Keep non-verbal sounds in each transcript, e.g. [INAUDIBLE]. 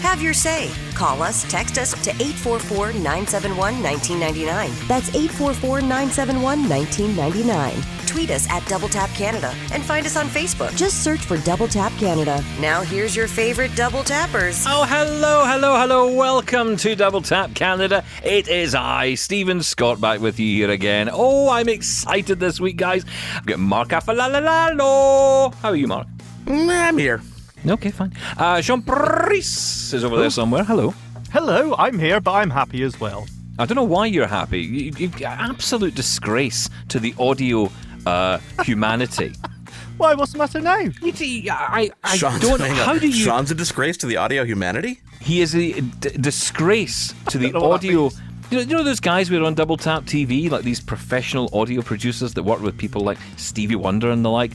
Have your say. Call us, text us to 844 971 1999. That's 844 971 1999. Tweet us at Double Tap Canada and find us on Facebook. Just search for Double Tap Canada. Now, here's your favorite double tappers. Oh, hello, hello, hello. Welcome to Double Tap Canada. It is I, Steven Scott, back with you here again. Oh, I'm excited this week, guys. I've got Mark Affalalalo. How are you, Mark? Mm, I'm here. Okay, fine. Uh, Shaun Preece is over there somewhere. Hello. Hello, I'm here, but I'm happy as well. I don't know why you're happy. You, you, absolute disgrace to the audio uh, humanity. [LAUGHS] Why? What's the matter now? You see, I, I Sean's, don't. hang. How do you? Sean's a disgrace to the audio humanity. He is a d- disgrace to the [LAUGHS] know what that audio. You know, you know those guys who are on Double Tap TV, like these professional audio producers that work with people like Stevie Wonder and the like.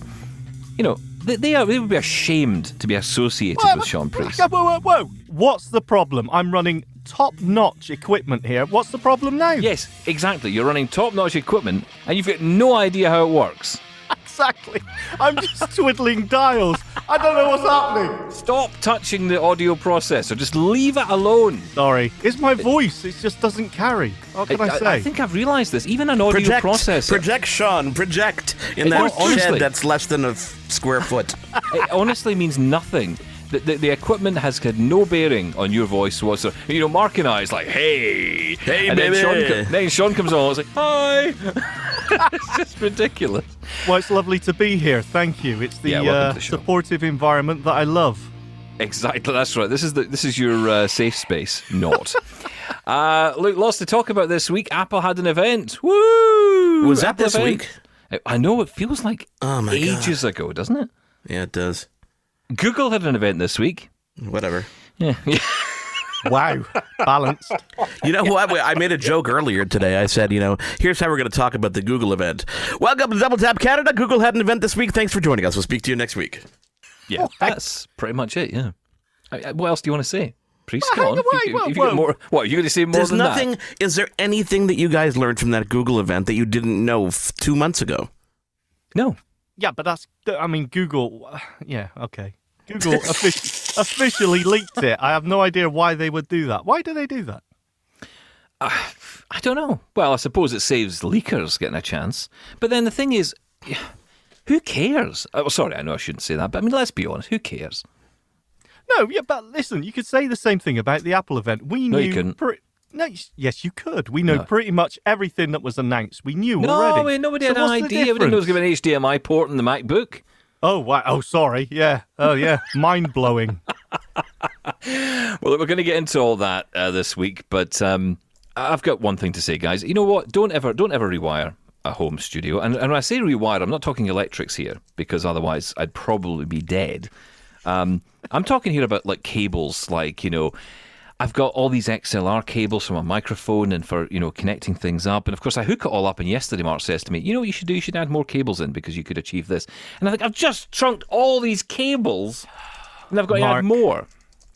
You know, they, they are they would be ashamed to be associated with Shaun Preece. Whoa, whoa, whoa! What's the problem? I'm running top-notch equipment here. What's the problem now? Yes, exactly. You're running top-notch equipment, and you've got no idea how it works. Exactly. I'm just [LAUGHS] twiddling dials. I don't know what's happening. Stop touching the audio processor. Just leave it alone. Sorry, it's my voice. It just doesn't carry. What can I, say? I think I've realised this. Even an audio Project, processor. project, Sean, project in that No, honestly. shed that's less than a f- square foot. [LAUGHS] it honestly means nothing. The, the, the equipment has had no bearing on your voice whatsoever. You know, Mark and I is like, hey, Hey, and then baby. Sean, then Sean comes on, it's like, hi. [LAUGHS] it's just ridiculous. well, it's lovely to be here. Thank you. It's the, Yeah, uh, the supportive environment that I love. Exactly, that's right. This is the this is your uh, safe space. Not. [LAUGHS] uh, look, lots to talk about this week. Apple had an event. Woo! Was that Apple this event. week? I- I know it feels like Oh, my God. ages ago, doesn't it? Yeah, it does. Google had an event this week. Whatever. Yeah. [LAUGHS] Wow, balanced. You know what? I made a joke earlier today. I said, you know, here's how we're going to talk about the Google event. Welcome to Double Tap Canada. Google had an event this week. Thanks for joining us. We'll speak to you next week. Yeah, that's pretty much it. Yeah. I- I- What else do you want to say? Preece, Well, go on. hang If you, wait, if you whoa, got more, what are you going to say more There's than nothing. that? Is there anything that you guys learned from that Google event that you didn't know f- two months ago? No. Yeah, but that's. I mean, Google. [SIGHS] Yeah, okay. Google [LAUGHS] offic- officially leaked it. I have no idea why they would do that. Why do they do that? Uh, I don't know. Well, I suppose it saves leakers getting a chance. But then the thing is, [SIGHS] who cares? Oh, sorry, I know I shouldn't say that, but I mean, let's be honest. Who cares? No, yeah, but listen, you could say the same thing about the Apple event. We No, knew. pre- no, yes, you could. We know No. pretty much everything that was announced. We knew No, already. Mean, nobody So had an idea. We didn't know it was going to be an HDMI port in the MacBook. Oh wow! Oh, sorry. Yeah. Oh yeah. [LAUGHS] Mind blowing. Well, we're going to get into all that uh, this week, but um, I've got one thing to say, guys. You know what? Don't ever, don't ever rewire a home studio. And, and when I say rewire, I'm not talking electrics here because otherwise I'd probably be dead. Um, I'm talking here about like cables, like you know. I've got all these XLR cables for my microphone and for you know connecting things up, and of course I hook it all up. And yesterday, Mark says to me, "You know what you should do? You should add more cables in because you could achieve this." And I think I've just trunked all these cables, and I've got to add more.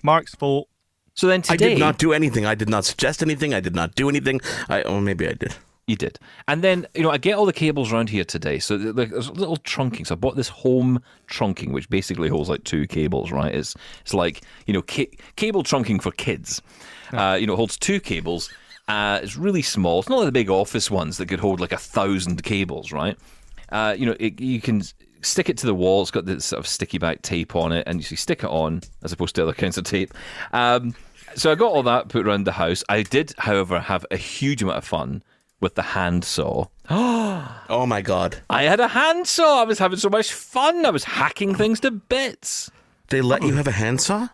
Mark's fault. So then today, I did not do anything. I did not suggest anything. I did not do anything. I oh maybe I did. You did. And then, you know, I get all the cables around here today. So there's a little trunking. So I bought this home trunking, which basically holds like two cables, right? It's, it's like, you know, ca- cable trunking for kids. Uh, you know, it holds two cables. Uh, it's really small. It's not like the big office ones that could hold like a thousand cables, right? Uh, you know, it, you can stick it to the wall. It's got this sort of sticky back tape on it, and you stick it on as opposed to other kinds of tape. Um, so I got all that put around the house. I did, however, have a huge amount of fun with the handsaw. [GASPS] Oh my god. I had a handsaw. I was having so much fun. I was hacking things to bits. They let you have a handsaw?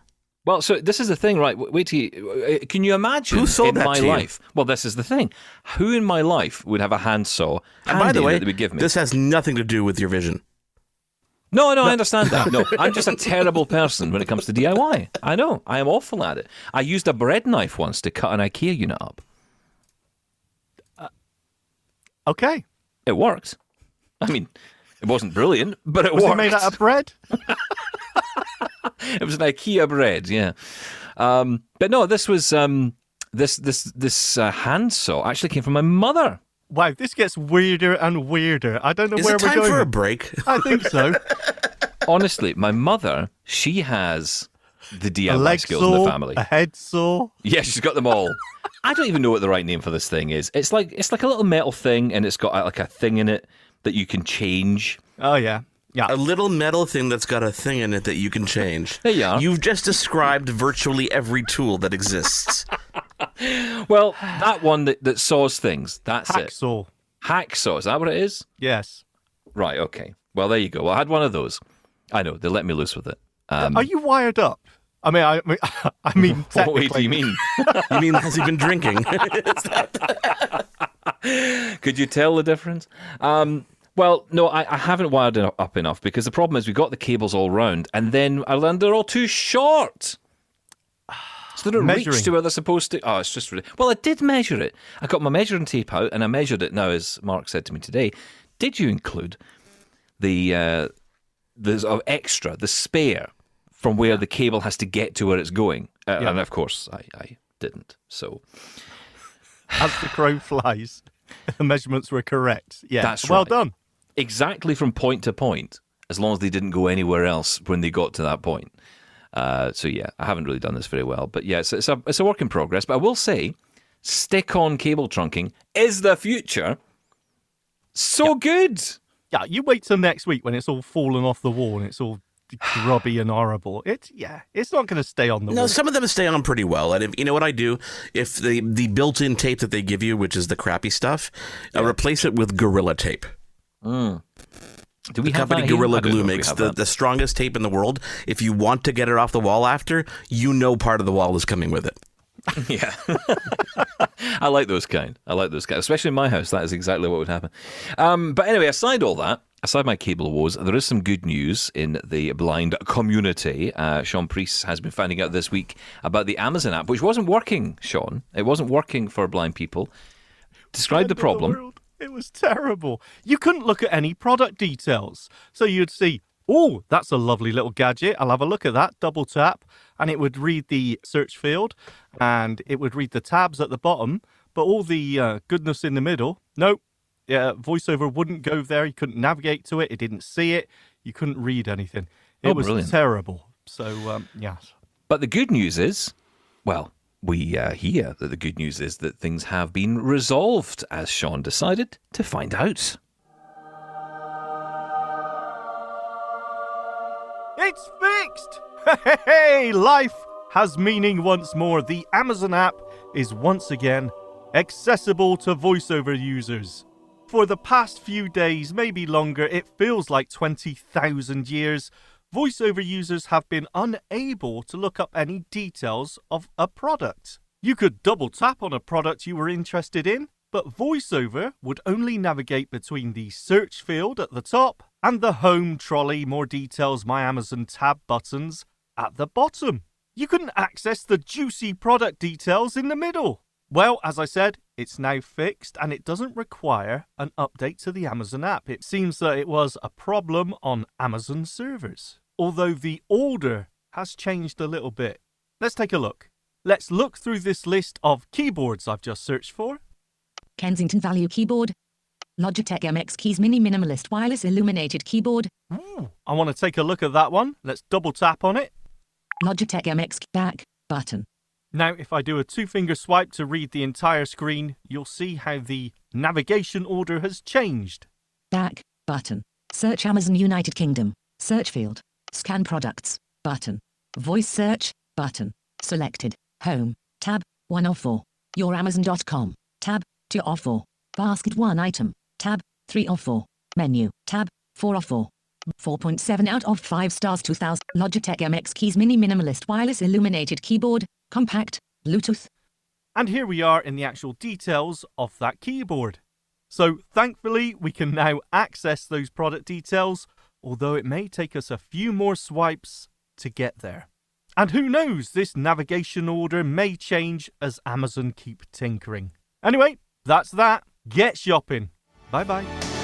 Well, so this is the thing, right? Wait till you, uh, can you imagine Who sold in that my to you? life? Well, this is the thing. Who in my life would have a handsaw And by the way, that they would give me? this has nothing to do with your vision. No, no, I understand that. No, [LAUGHS] I'm just a terrible person when it comes to DIY. I know. I am awful at it. I used a bread knife once to cut an IKEA unit up. Okay. It worked. I mean, it wasn't brilliant, but it Was worked. it made out of bread? [LAUGHS] it was an IKEA bread, yeah. Um, but no, this was um, this this this uh, handsaw actually came from my mother. Wow, this gets weirder and weirder. I don't know Is where it we're time going. for a break? I think so. [LAUGHS] Honestly, my mother, she has the a DIY leg skills saw, in the family. a head saw. Yeah, she's got them all. [LAUGHS] I don't even know what the right name for this thing is. It's like it's like a little metal thing, and it's got uh, like a thing in it that you can change. Oh yeah, yeah. A little metal thing that's got a thing in it that you can change. There you are. You've just described virtually every tool that exists. [LAUGHS] Well, that one that, that saws things. That's it. Hacksaw. Hacksaw. Is that what it is? Yes. Right. Okay. Well, there you go. Well, I had one of those. I know they let me loose with it. Um, Are you wired up? I mean, I mean, [LAUGHS] I mean, [LAUGHS] what way do you mean? [LAUGHS] You mean has he been drinking? Could you tell the difference? Um, well, no, I, I haven't wired it up enough because the problem is we got the cables all round, and then I learned they're all too short. So they don't Measuring. reach to where they're supposed to. Oh, it's just really. Well, I did measure it. I got my measuring tape out and I measured it. Now, as Mark said to me today, did you include the uh, the of extra, the spare from where the cable has to get to where it's going? Uh, Yeah. And of course, I, I didn't. So as the crow flies, [LAUGHS] the measurements were correct. Yeah, That's well right. done. exactly from point to point, as long as they didn't go anywhere else when they got to that point. Uh, so yeah, I haven't really done this very well, but yeah, it's, it's a it's a work in progress. But I will say, stick-on cable trunking is the future. So good. Yeah, you wait till next week when it's all fallen off the wall and it's all grubby and horrible. It's yeah, it's not going to stay on the wall. no, wall. some of them stay on pretty well. And if you know what I do, if the the built-in tape that they give you, which is the crappy stuff, I replace it with Gorilla tape. Do we The have company that? Gorilla I don't know Glue makes the, that. the strongest tape in the world. If you want to get it off the wall after, you know part of the wall is coming with it. [LAUGHS] Yeah. [LAUGHS] I like those kind. I like those kind. Especially in my house, that is exactly what would happen. Um, but anyway, aside all that, aside my cable woes, there is some good news in the blind community. Uh, Shaun Preece has been finding out this week about the Amazon app, which wasn't working, Sean. It wasn't working for blind people. Describe the problem. world. It was terrible. You couldn't look at any product details. So you'd see, oh, that's a lovely little gadget. I'll have a look at that. Double tap, and it would read the search field and it would read the tabs at the bottom. But all the uh, goodness in the middle, nope. Yeah, voiceover wouldn't go there. You couldn't navigate to it. It didn't see it. You couldn't read anything. It Oh, was brilliant. terrible. So, um, yeah. But the good news is, well, we uh, hear that the good news is that things have been resolved, as Sean decided to find out. It's fixed! [LAUGHS] Hey, life has meaning once more. The Amazon app is once again accessible to voiceover users. For the past few days, maybe longer, it feels like 20,000 years, voiceover users have been unable to look up any details of a product. You could double tap on a product you were interested in, but VoiceOver would only navigate between the search field at the top and the home trolley more details my Amazon tab buttons at the bottom. You couldn't access the juicy product details in the middle. Well, as I said, it's now fixed and it doesn't require an update to the Amazon app. It seems that it was a problem on Amazon servers, although the order has changed a little bit. Let's take a look. Let's look through this list of keyboards I've just searched for. Kensington Value Keyboard. Logitech MX Keys Mini Minimalist Wireless Illuminated Keyboard. Ooh, I want to take a look at that one. Let's double tap on it. Logitech MX Back button. Now, if I do a two finger swipe to read the entire screen, you'll see how the navigation order has changed. Back button. Search Amazon United Kingdom. Search field. Scan products button. Voice search button. Selected. Home. Tab 1 of 4. Youramazon.com. Tab 2 of 4. Basket 1 item. Tab 3 of 4. Menu. Tab 4 of 4. 4.7 out of 5 stars 2000. Logitech MX Keys Mini Minimalist Wireless Illuminated Keyboard. Compact. Bluetooth. And here we are in the actual details of that keyboard. So, thankfully, we can now access those product details, although it may take us a few more swipes to get there. And who knows, this navigation order may change as Amazon keep tinkering. Anyway, that's that. Get shopping. Bye bye.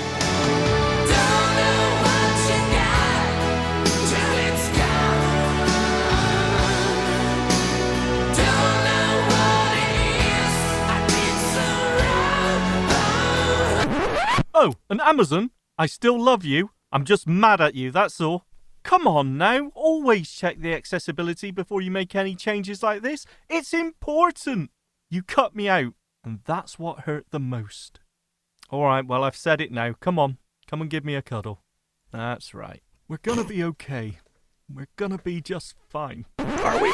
Oh, and Amazon, I still love you. I'm just mad at you, that's all. Come on now, always check the accessibility before you make any changes like this. It's important. You cut me out, and that's what hurt the most. All right, well, I've said it now. Come on, come and give me a cuddle. That's right. We're gonna be okay. We're gonna be just fine. Are we?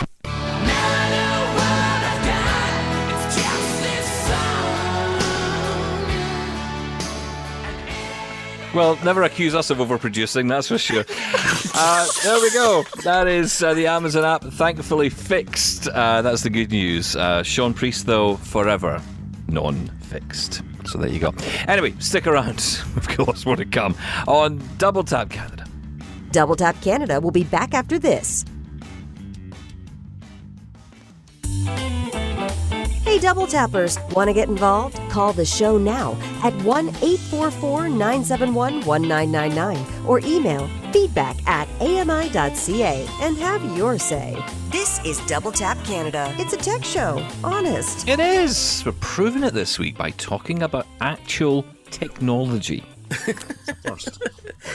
Well, never accuse us of overproducing, that's for sure. [LAUGHS] uh, there we go. That is uh, the Amazon app thankfully fixed. Uh, that's the good news. Uh, Shaun Preece, though, forever non fixed. So there you go. Anyway, stick around. [LAUGHS] Of course, more to come on Double Tap Canada. Double Tap Canada will be back after this. Hey, Double Tappers, want to get involved? Call the show now at 1 844 971 1999 or email feedback at ami.ca and have your say. This is Double Tap Canada. It's a tech show, honest. It is. We're proving it this week by talking about actual technology. First. [LAUGHS]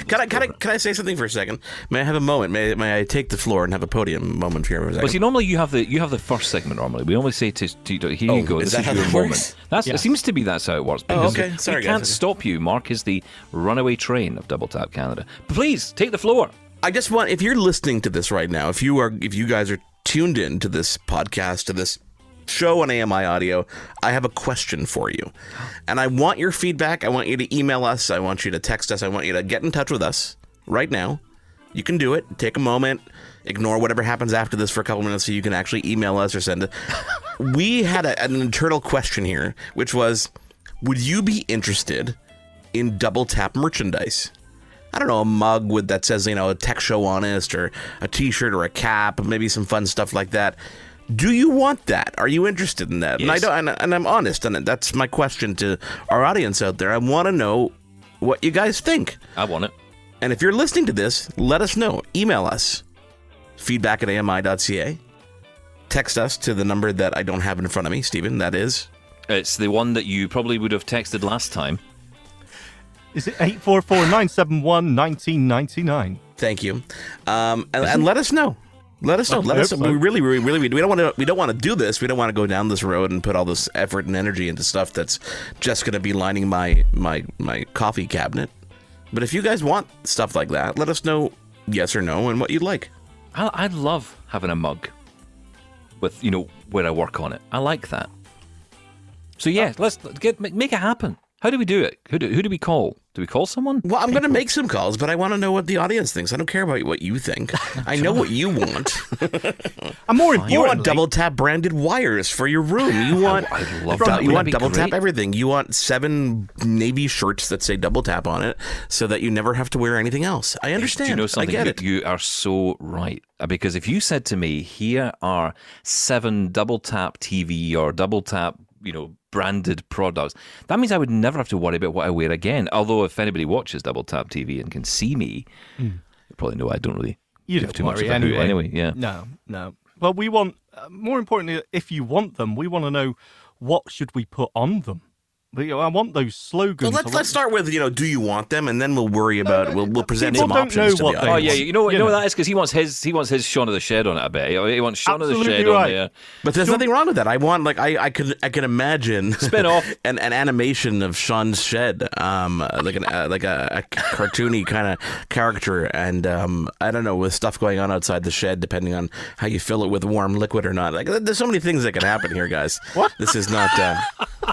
Can I, can I can I say something for a second? May I have a moment? May, may I take the floor and have a podium moment here for a second? Well, see, normally you have the you have the first segment. Normally, we always say to, to here Oh, you go. is This that is how your moment. works? That's Yeah. it. Seems to be that's how it works. Oh, okay. Sorry, we can't guys. stop you. Mark is the runaway train of Double Tap Canada. Please take the floor. I just want if you're listening to this right now, if you are if you guys are tuned in to this podcast, to this show on AMI audio, I have a question for you. And I want your feedback. I want you to email us. I want you to text us. I want you to get in touch with us right now. You can do it. Take a moment. Ignore whatever happens after this for a couple minutes so you can actually email us or send it. [LAUGHS] we had a, an internal question here, which was Would you be interested in double tap merchandise? I don't know, a mug with that says, you know, a tech show honest or a t-shirt or a cap, maybe some fun stuff like that. Do you want that? Are you interested in that? And I Yes. don't and, and I'm honest and that's my question to our audience out there. I want to know what you guys think. I want it. And if you're listening to this, let us know. Email us. Feedback at ami.ca. Text us to the number that I don't have in front of me, Steven. That is It's the one that you probably would have texted last time. Is it 844 971 1999? Thank you. Um, and, and let us know. Let us know. Let us. know. We really, really, really. We don't want to. We don't want to do this. We don't want to go down this road and put all this effort and energy into stuff that's just going to be lining my my my coffee cabinet. But if you guys want stuff like that, let us know yes or no and what you'd like. I, I love having a mug with you know where I work on it. I like that. So yeah, uh, let's get make it happen. How do we do it? Who do, who do we call? Do we call someone? Well, I'm going to make some calls, but I want to know what the audience thinks. I don't care about what you think. [LAUGHS] I know what you want. [LAUGHS] I'm more You want double tap branded wires for your room. You [LAUGHS] want I love du- that. You want double tap everything. You want seven navy shirts that say double tap on it, so that you never have to wear anything else. I understand. Do you know something? I get you, it. you are so right. Uh, Because if you said to me, here are seven double tap TV or double tap, you know, branded products, that means I would never have to worry about what I wear again. Although if anybody watches double tap TV and can see me, you probably know I don't really you give don't have too much worry of a hoot anyway. anyway. Yeah. No, no. Well, we want, uh, more importantly, if you want them, we want to know what should we put on them. But, you I want those slogans. Well, let's let's start with you know, do you want them, and then we'll worry about we'll we'll present some don't options know to the Oh yeah, you know what? You know what know. that is because he wants his he wants his Shaun of the Shed on it. I bet he wants Shaun of the Absolutely Shed on right. there. But there's nothing wrong with that. I want like I I can I can imagine [LAUGHS] Spin off. an, an animation of Sean's shed, um, like an uh, like a, a cartoony kind of character, and um, I don't know with stuff going on outside the shed, depending on how you fill it with warm liquid or not. Like there's so many things that can happen here, guys. What? This is not uh, [LAUGHS]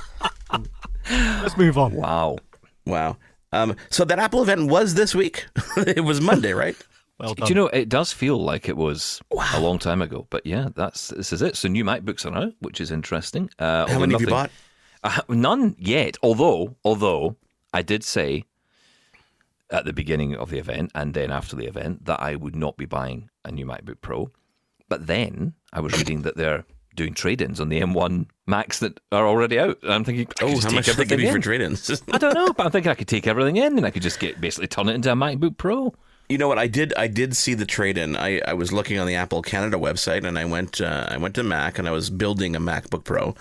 [LAUGHS] Let's move on. Wow. wow. Um, so that Apple event was this week. [LAUGHS] it was Monday, right? Well done. Do you know it does feel like it was a long time ago? But yeah, that's this is it. So new MacBooks are out, which is interesting. Uh, How although many have you nothing- bought? Uh, none yet. Although, although I did say at the beginning of the event and then after the event that I would not be buying a new MacBook Pro. But then I was reading that they're doing trade-ins on the M1 Macs that are already out. And I'm thinking, Oh, how much did they everything give you for in. trade-ins? [LAUGHS] I don't know, but I'm thinking I could take everything in and I could just get basically turn it into a MacBook Pro. You know what? I did. I did see the trade in. I, I was looking on the Apple Canada website, and I went. Uh, I went to Mac, and I was building a MacBook Pro,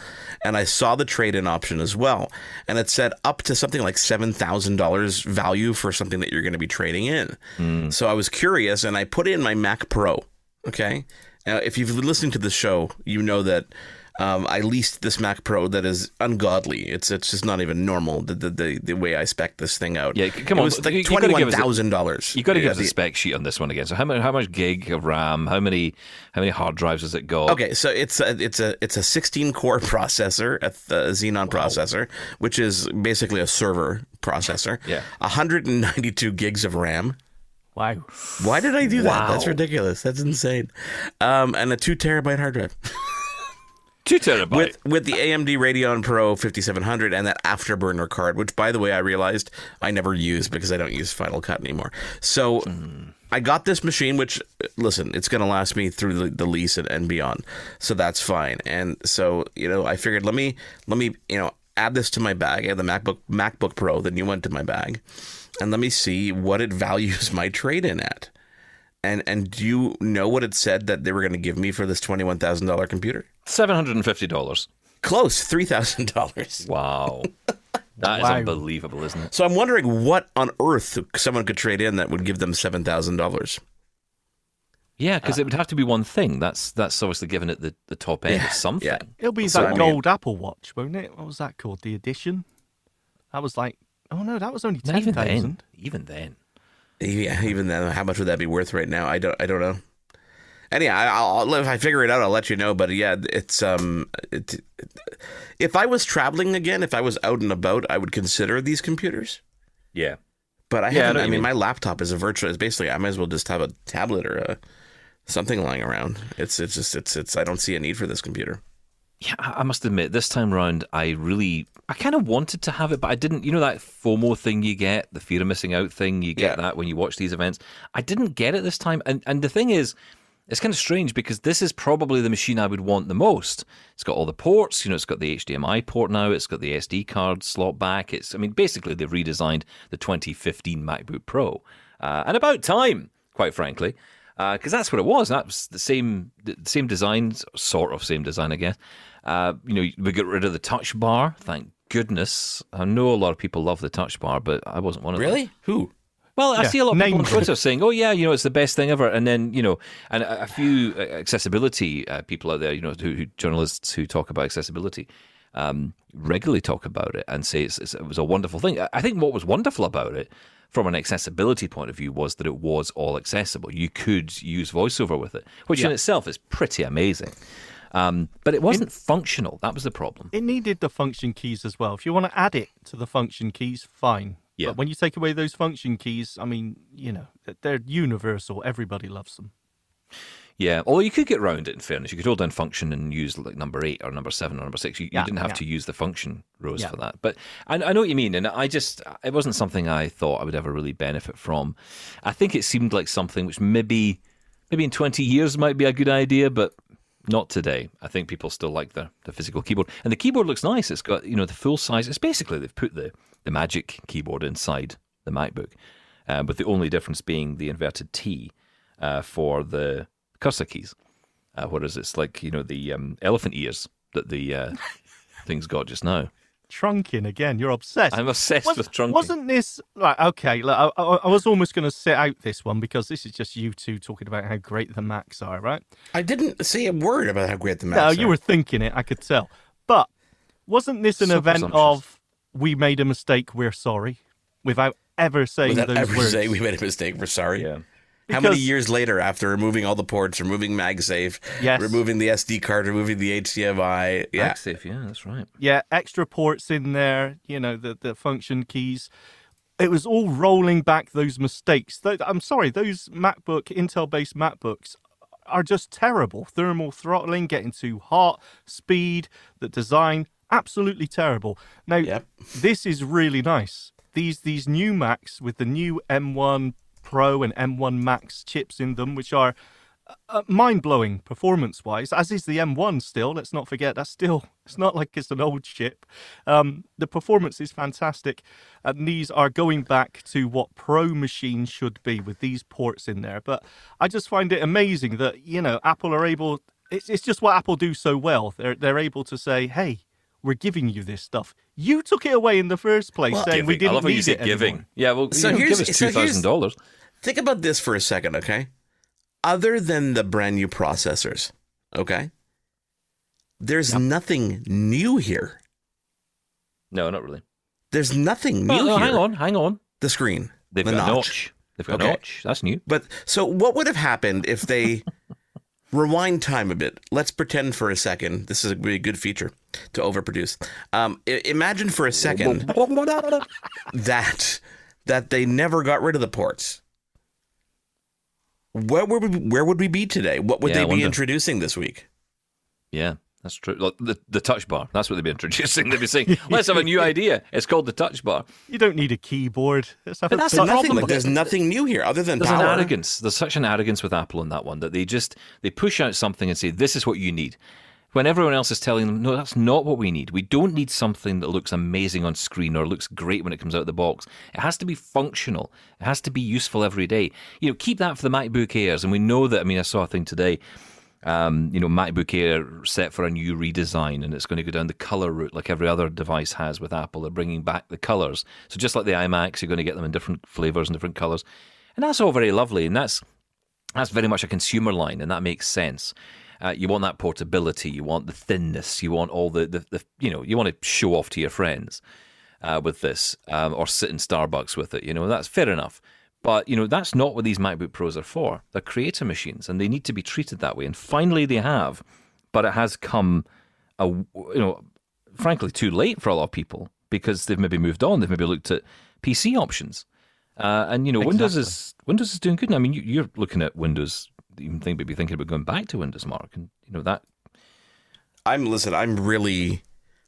and I saw the trade in option as well, and it said up to something like seven thousand dollars value for something that you're going to be trading in. So I was curious, and I put in my Mac Pro. Okay, now if you've been listening to the show, you know that. Um, I leased this Mac Pro that is ungodly. It's it's just not even normal the the, the, the way I spec this thing out. Yeah, come it on, was like twenty one thousand dollars. You got to give us a spec sheet on this one again. So how much how much gig of RAM? How many how many hard drives does it go? Okay, so it's a it's a it's a 16 core [LAUGHS] processor, a, a Xeon processor, which is basically a server processor. Yeah. 192 gigs of RAM. Wow. Why did I do that? That's ridiculous. That's insane. Um, and a two terabyte hard drive [LAUGHS] Two terabyte. with with the AMD Radeon Pro 5700 and that Afterburner card, which by the way I realized I never use because I don't use Final Cut anymore. So. I got this machine, which listen, it's going to last me through the, the lease and, and beyond, so that's fine. And so you know, I figured let me let me you know add this to my bag. I have the MacBook MacBook Pro, the new one, to my bag, and let me see what it [LAUGHS] values my trade in at. And and do you know what it said that they were going to give me for this twenty one thousand dollar computer? Seven hundred and fifty dollars. Close, three thousand dollars. [LAUGHS] Wow, that is Wow. unbelievable, isn't it? So I'm wondering what on earth someone could trade in that would give them seven thousand dollars. Yeah, because it would have to be one thing. That's that's obviously given it the, the top end Yeah, of something. yeah. It'll be So, that I mean- gold Apple Watch, won't it? What was that called? The edition? That was like, oh no, that was only Not ten even then. Even then. Yeah, even then, how much would that be worth right now? I don't. I don't know. Anyhow, I- I'll, I'll, if I figure it out, I'll let you know. But yeah, it's um, it, if I was traveling again, if I was out and about, I would consider these computers. Yeah. But I Yeah, haven't. know I, mean, mean. my laptop is a virtual. It's basically, I might as well just have a tablet or a something lying around. It's it's just it's it's. I don't see a need for this computer. Yeah, I must admit, this time round, I really, I kind of wanted to have it, but I didn't. You know that FOMO thing you get, the fear of missing out thing, you get Yeah. that when you watch these events. I didn't get it this time, and and the thing is, it's kind of strange because this is probably the machine I would want the most. It's got all the ports, you know, it's got the HDMI port now, it's got the SD card slot back. It's, I mean, basically they've redesigned the 2015 MacBook Pro, uh, and about time, quite frankly because that's what it was. That was the same, the same design, sort of same design, I guess. Uh, you know, we got rid of the touch bar. Thank goodness. I know a lot of people love the touch bar, but I wasn't one of them. Really? Who? Well, I see a lot of people name on Twitter saying, "Oh yeah, you know, it's the best thing ever," and then you know, and a, a few uh, accessibility uh, people out there, you know, who, who journalists who talk about accessibility um, regularly talk about it and say it's, it's, it was a wonderful thing. I- I think what was wonderful about it, from an accessibility point of view, was that it was all accessible. You could use VoiceOver with it, which in itself is pretty amazing. Um, but it wasn't functional. That was the problem. It needed the function keys as well. If you want to add it to the function keys, fine. Yeah. But when you take away those function keys, I mean, you know, they're universal. Everybody loves them. Yeah, although you could get around it. In fairness, you could hold down function and use like number eight or number seven or number six. You, you Yeah, didn't have yeah. to use the function rows Yeah. for that. But I, I know what you mean, and I just it wasn't something I thought I would ever really benefit from. I think it seemed like something which maybe maybe in twenty years might be a good idea, but not today. I think people still like the the physical keyboard, and the keyboard looks nice. It's got you know the full size. It's basically they've put the the Magic keyboard inside the MacBook, uh, with the only difference being the inverted T uh, for the cursor keys. Uh, whereas it's like you know the um, elephant ears that the uh, [LAUGHS] thing's got just now. Trunking again. You're obsessed. I'm obsessed Was- with trunking. Wasn't this right? Okay, look, I, I, I was almost going to sit out this one because this is just you two talking about how great the Macs are, right? I didn't say a word about how great the Macs No, are. you were thinking it. I could tell. But wasn't this an So event of we made a mistake, we're sorry, without ever saying Without those ever words? saying we made a mistake, we're sorry. Yeah. How many years later, after removing all the ports, removing MagSafe, Yes. removing the SD card, removing the HDMI, yeah, MagSafe, yeah, that's right. yeah, extra ports in there, you know, the, the function keys. It was all rolling back those mistakes. I'm sorry, those MacBook, Intel based MacBooks are just terrible. Thermal throttling, getting too hot, speed, the design, absolutely terrible. Now, Yep. this is really nice. These these new Macs with the new M1 Pro and M1 Max chips in them, which are uh, mind blowing performance wise, as is the M1 still. Let's not forget that's still, [LAUGHS] it's not like it's an old chip. Um, the performance is fantastic. And these are going back to what pro machines should be with these ports in there. But I just find it amazing that, you know, Apple are able, it's, it's just what Apple do so well. They're, they're able to say, hey, we're giving you this stuff. You took it away in the first place, Well, saying we Giving. I didn't love how you need it giving. anymore. Yeah, well, So you know, here's- give us so two here's- thousand dollars. Think about this for a second, okay? Other than the brand new processors, okay? There's nothing new here. No, not really. There's nothing new Well, no, here. hang on, hang on. The screen. They've the got a notch. They've got Okay. a notch. That's new. But so what would have happened if they [LAUGHS] rewind time a bit? Let's pretend for a second. This is a really good feature to overproduce. Um, i- imagine for a second that that they never got rid of the ports. Where would we, where would we be today? What would Yeah, I they be wonder. introducing this week? Yeah, that's true. Look, the the touch bar. That's what they'd be introducing. [LAUGHS] They'd be saying, [LAUGHS] "Let's have a new idea. It's called the touch bar." You don't need a keyboard. Let's But a that's touch- the Nothing. problem. Like, there's nothing new here other than There's power. an arrogance. There's such an arrogance with Apple on that one that they just they push out something and say, "This is what you need." When everyone else is telling them, no, that's not what we need. We don't need something that looks amazing on screen or looks great when it comes out of the box. It has to be functional. It has to be useful every day. You know, keep that for the MacBook Airs. And we know that, I mean, I saw a thing today um, you know, MacBook Air set for a new redesign, and it's going to go down the color route like every other device has with Apple. They're bringing back the colors, so just like the iMacs, you're going to get them in different flavors and different colors, and that's all very lovely, and that's that's very much a consumer line, and that makes sense. Uh, you want that portability, you want the thinness, you want all the, the, the you know, you want to show off to your friends uh, with this, um, or sit in Starbucks with it. You know, that's fair enough. But you know, that's not what these MacBook Pros are for. They're creator machines, and they need to be treated that way. And finally, they have. But it has come, a, you know, frankly, too late for a lot of people because they've maybe moved on. They've maybe looked at PC options, uh, and you know, Windows is Windows is doing good. I mean, you, you're looking at Windows. You even think maybe thinking about going back to Windows, Mark, and you know that I'm listen. I'm really,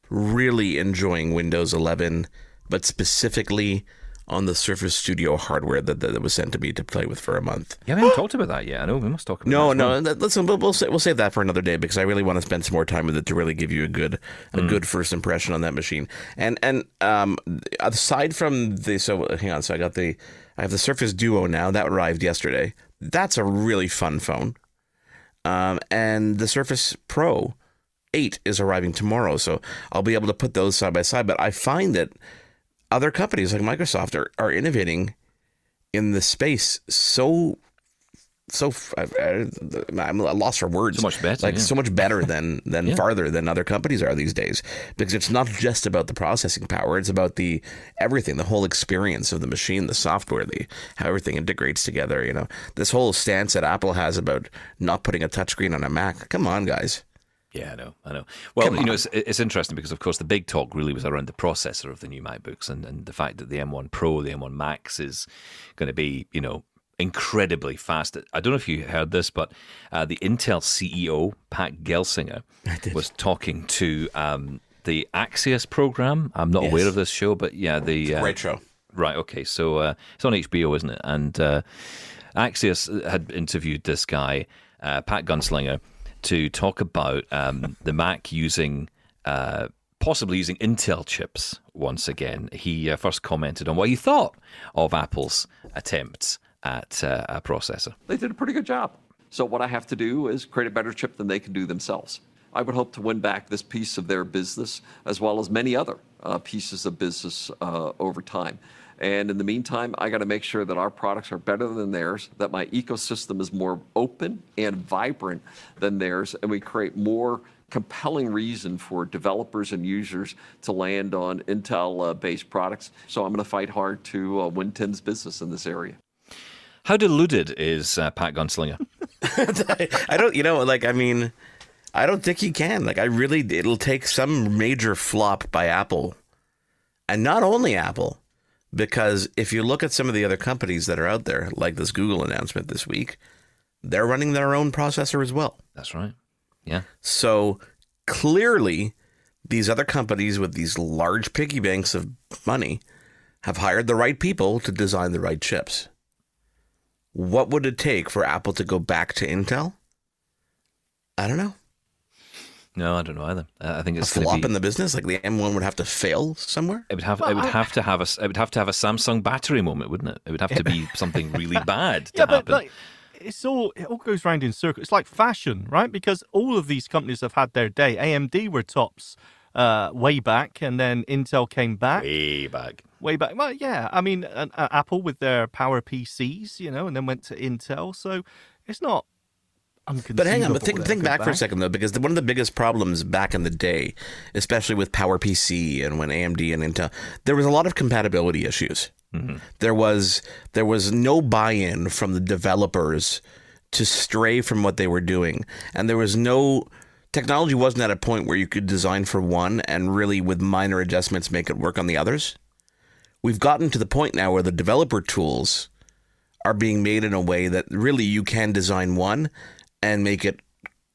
really enjoying Windows 11, but specifically on the Surface Studio hardware that, that was sent to me to play with for a month. Yeah, we haven't talked about that yet. I know we must talk about No, no. that- Listen, we'll we'll, we'll save that for another day because I really want to spend some more time with it to really give you a good a good first impression on that machine. And and um, aside from the so hang on, so I got the I have the Surface Duo now that arrived yesterday. That's a really fun phone. Um, and the Surface Pro 8 is arriving tomorrow, so I'll be able to put those side by side. But I find that other companies like Microsoft are, are innovating in the space so so I, am lost for words. So much better, like yeah. so much better than than Yeah. farther than other companies are these days. Because it's not just about the processing power; it's about the everything, the whole experience of the machine, the software, the how everything integrates together. You know, this whole stance that Apple has about not putting a touchscreen on a Mac. Come on, guys. Yeah, I know, I know. Well, you know, it's, it's interesting because, of course, the big talk really was around the processor of the new MacBooks and, and the fact that the M1 Pro, the M1 Max, is going to be, you know, incredibly fast. I don't know if you heard this, but uh, the Intel CEO Pat Gelsinger was talking to um, the Axios program. I'm not Yes. aware of this show, but yeah, the uh, Great show. Right. Okay. So uh, it's on HBO, isn't it? And uh, Axios had interviewed this guy, uh, Pat Gunslinger, to talk about um, [LAUGHS] the Mac using. Uh, Possibly using Intel chips once again. He uh, first commented on what he thought of Apple's attempts at uh, a processor. they did a pretty good job. So what I have to do is create a better chip than they can do themselves. I would hope to win back this piece of their business as well as many other uh, pieces of business uh, over time. And in the meantime, I got to make sure that our products are better than theirs, that my ecosystem is more open and vibrant than theirs, and we create more compelling reason for developers and users to land on Intel-based products. So I'm going to fight hard to uh, win Tim's business in this area. How deluded is uh, Pat Gunslinger? [LAUGHS] I don't, you know, like, I mean, I don't think he can. Like, I really, it'll take some major flop by Apple. And not only Apple, because if you look at some of the other companies that are out there, like this Google announcement this week, they're running their own processor as well. That's right. Yeah. So clearly, these other companies with these large piggy banks of money have hired the right people to design the right chips. What would it take for Apple to go back to Intel? I don't know. No, I don't know either. I think it's going flop be. in the business, like the M1 would have to fail somewhere. It would have. Well, it would I- have to have a. s- It would have to have a Samsung battery moment, wouldn't it? It would have to be [LAUGHS] something really bad to yeah, but happen. like, it's all it all goes round in circles. It's like fashion, right? Because all of these companies have had their day. AMD were tops uh, way back, and then Intel came back Way back. way back. Well, yeah, I mean, uh, uh, Apple with their Power PCs, you know, and then went to Intel. So it's not. But hang on, but think think go back for a second though, because the, one of the biggest problems back in the day, especially with PowerPC and when AMD and Intel, there was a lot of compatibility issues. There was there was no buy-in from the developers to stray from what they were doing, and there was no technology wasn't at a point where you could design for one and really with minor adjustments make it work on the others. We've gotten to the point now where the developer tools are being made in a way that really you can design one and make it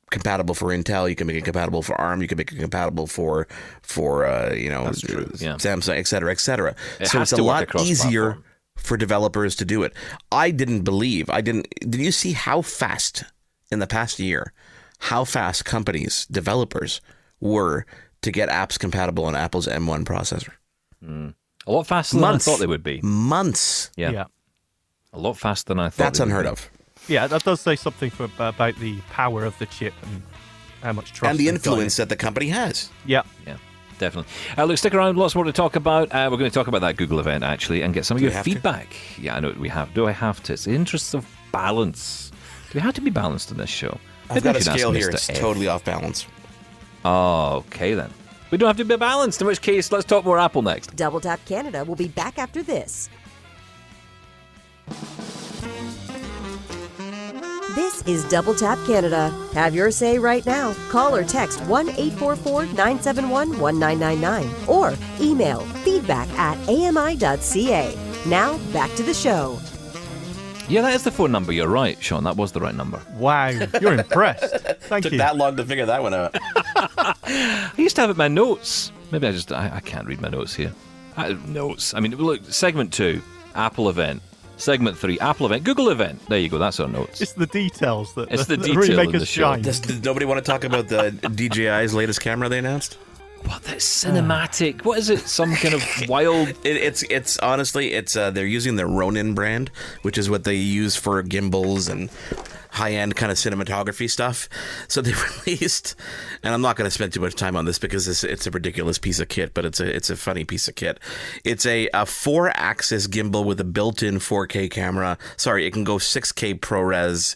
compatible for Intel. You can make it compatible for ARM. You can make it compatible for for uh, you know true, yeah. Samsung, et cetera, et cetera. It so it's a lot easier platform. for developers to do it. I didn't believe. I didn't. Did you see how fast in the past year, how fast companies developers were to get apps compatible on Apple's M1 processor? A lot faster Months. than I thought they would be. Months. Yeah. yeah. A lot faster than I thought. That's unheard of. Yeah, that does say something for, about the power of the chip and how much trust And the they've got influence that the company has. Yeah. Yeah, definitely. Uh, look, stick around. Lots more to talk about. Uh, we're going to talk about that Google event actually, and get some of Do your we have to? feedback. Yeah, I know we have. Do I have to? It's the interests of balance. Do we have to be balanced in this show? I've got a should scale here. Mr. It's F. totally off balance. Oh, okay then. We don't have to be balanced. In which case, let's talk more Apple next. Double Tap Canada will be back after this. This is Double Tap Canada. Have your say right now. Call or text 1 844 971 1999 or email feedback at ami.ca. Now, back to the show. Yeah, that is the phone number. You're right, Sean. That was the right number. Wow, you're impressed. [LAUGHS] Thank Took you. that long to figure that one out. I used to have it in my notes. Maybe I just I, I can't read my notes here. I, notes. I mean, look. Segment two, Apple event. Segment three, Apple event. Google event. There you go. That's our notes. It's the details that, It's the [LAUGHS] that detail really make in us the show. shine. Does, does nobody want to talk about the [LAUGHS] DJI's latest camera they announced? What? that cinematic. What is it? Some kind of [LAUGHS] wild. It, it's it's honestly it's uh, they're using the Ronin brand, which is what they use for gimbals and high end kind of cinematography stuff. So they [LAUGHS] released, and I'm not going to spend too much time on this because it's, it's a ridiculous piece of kit, but it's a it's a funny piece of kit. It's a, a four axis gimbal with a built in 4K camera. Sorry, it can go 6K ProRes.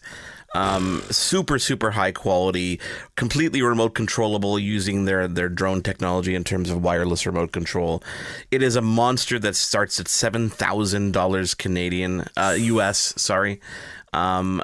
Um, super super high quality, completely remote controllable using their their drone technology in terms of wireless remote control. It is a monster that starts at seven thousand dollars Canadian, uh, U.S. Sorry. Um,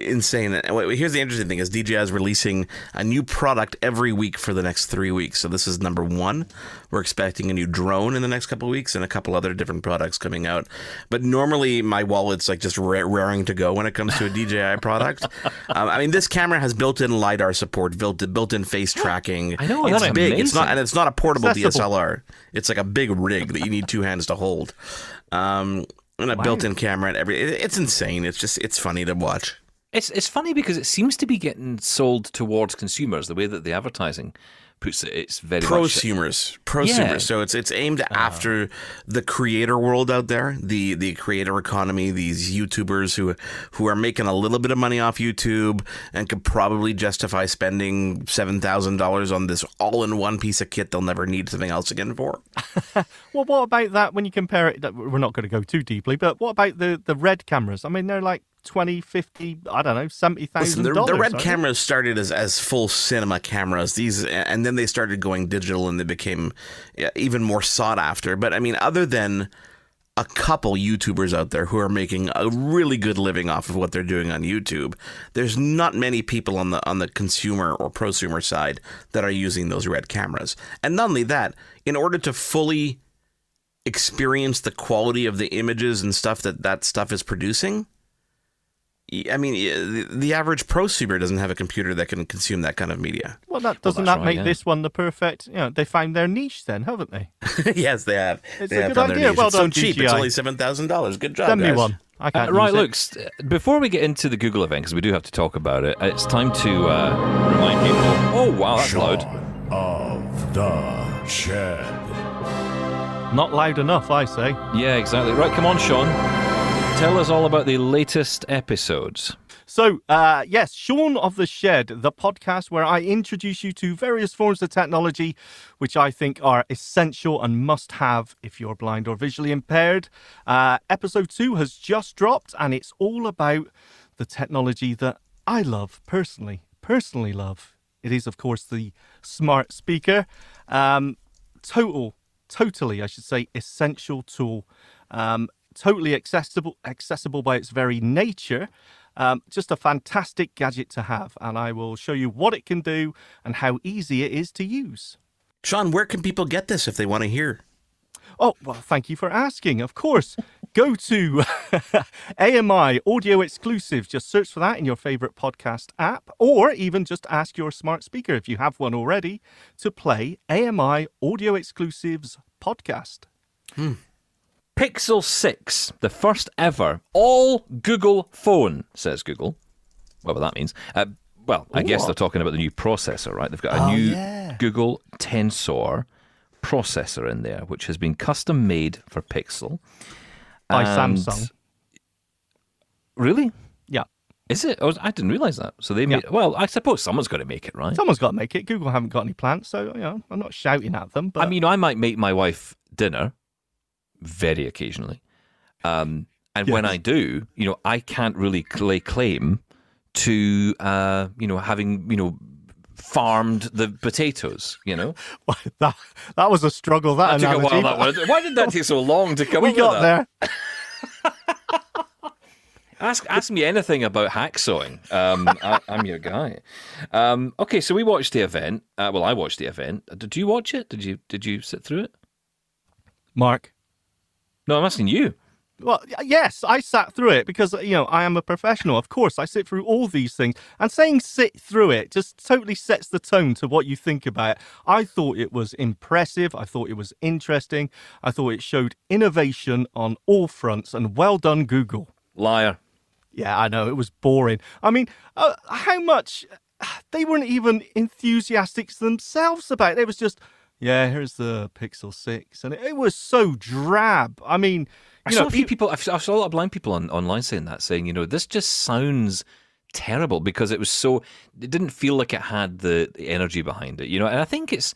insane. Here's the interesting thing: is DJI is releasing a new product every week for the next three weeks. So this is number one. We're expecting a new drone in the next couple of weeks and a couple other different products coming out. But normally my wallet's like just ra- raring to go when it comes to a DJI [LAUGHS] product. um, I mean, this camera has built-in lidar support, built built-in face tracking. I know, it's that's big. It's not, amazing. and it's not a portable. DSLR. It's like a big rig that you need two hands to hold. Um, and a built-in camera and every. it- It's insane. It's just it's funny to watch. It's it's funny because it seems to be getting sold towards consumers the way that the advertising puts it. It's very much prosumers prosumers Yeah. so it's it's aimed uh-huh. after the creator world out there the the creator economy these youtubers who who are making a little bit of money off youtube and could probably justify spending $7000 on this all-in-one piece of kit they'll never need something else again for [LAUGHS] Well, what about that when you compare it? We're not going to go too deeply, but what about the, the red cameras? I mean, they're like 20, 50, I don't know, $70,000. The, the red cameras started as, as full cinema cameras. These, and then they started going digital, and they became even more sought after. But I mean, other than a couple YouTubers out there who are making a really good living off of what they're doing on YouTube, there's not many people on the on the consumer or prosumer side that are using those red cameras. And not only that, in order to fully experience the quality of the images and stuff that that stuff is producing I mean, the, the average prosumer doesn't have a computer that can consume that kind of media. Well, that doesn't that's that right, make yeah. this one the perfect? You know, they found their niche then, haven't they? [LAUGHS] yes, they have. It's they a have good found their idea. Well it's done, so cheap. It's only seven thousand dollars. Good job, Send me guys. one. I Uh, can't right, use it. look, before we get into the Google event, because we do have to talk about it, it's time to uh, remind people. Oh, wow, that's loud. of the shed. Not loud enough, I say. Yeah, exactly. Right, come on, Sean. Tell us all about the latest episodes. So, uh, yes, Shaun of the Shed, the podcast where I introduce you to various forms of technology which I think are essential and must have if you're blind or visually impaired. Uh, episode two has just dropped, and it's all about the technology that I love personally. Personally, love. It is, of course, the smart speaker. Um, total, totally, I should say, essential tool. Um, totally accessible, accessible by its very nature. Um, just a fantastic gadget to have, and I will show you what it can do and how easy it is to use. Shaun, where can people get this if they want to hear? Oh, well, thank you for asking. Of course, [LAUGHS] go to [LAUGHS] AMI Audio Exclusive. Just search for that in your favorite podcast app, or even just ask your smart speaker, if you have one already, to play AMI Audio Exclusive's podcast. Pixel 6, the first ever all Google phone, says Google. Whatever that means. Uh, well, I guess they're talking about the new processor, right? They've got a Oh, new yeah. Google Tensor processor in there, which has been custom made for Pixel. By And- Samsung. Really? Yeah. Is it? I didn't realize that. So they made. Well, I suppose someone's got to make it, right? Someone's got to make it. Google haven't got any plans, so you know, I'm not shouting at them. But I mean, I might make my wife dinner very occasionally. Um, and when I do, you know, I can't really lay claim to, uh, you know, having, you know, farmed the potatoes, you know? [LAUGHS] that that was a struggle. That That took a while, that one. Why did that take so long to [LAUGHS] come we up got with there. [LAUGHS] Ask ask me anything about hacksawing. Um, I, I'm your guy. Um, okay, so we watched the event. Uh, well, I watched the event. Did you watch it? Did you Did you sit through it? Mark. No, I'm asking you. Well, yes, I sat through it because you know I am a professional. Of course, I sit through all these things, and saying "sit through it" just totally sets the tone to what you think about it. I thought it was impressive. I thought it was interesting. I thought it showed innovation on all fronts, and well done, Google. Liar. Yeah, I know it was boring. I mean, uh, how much they weren't even enthusiastic themselves about it. It was just, yeah, here's the Pixel Six, and it, it was so drab. I mean, I you saw know, a few people. I saw a lot of blind people on, online saying that, saying, you know, this just sounds terrible because it was so. It didn't feel like it had the, the energy behind it, you know. And I think it's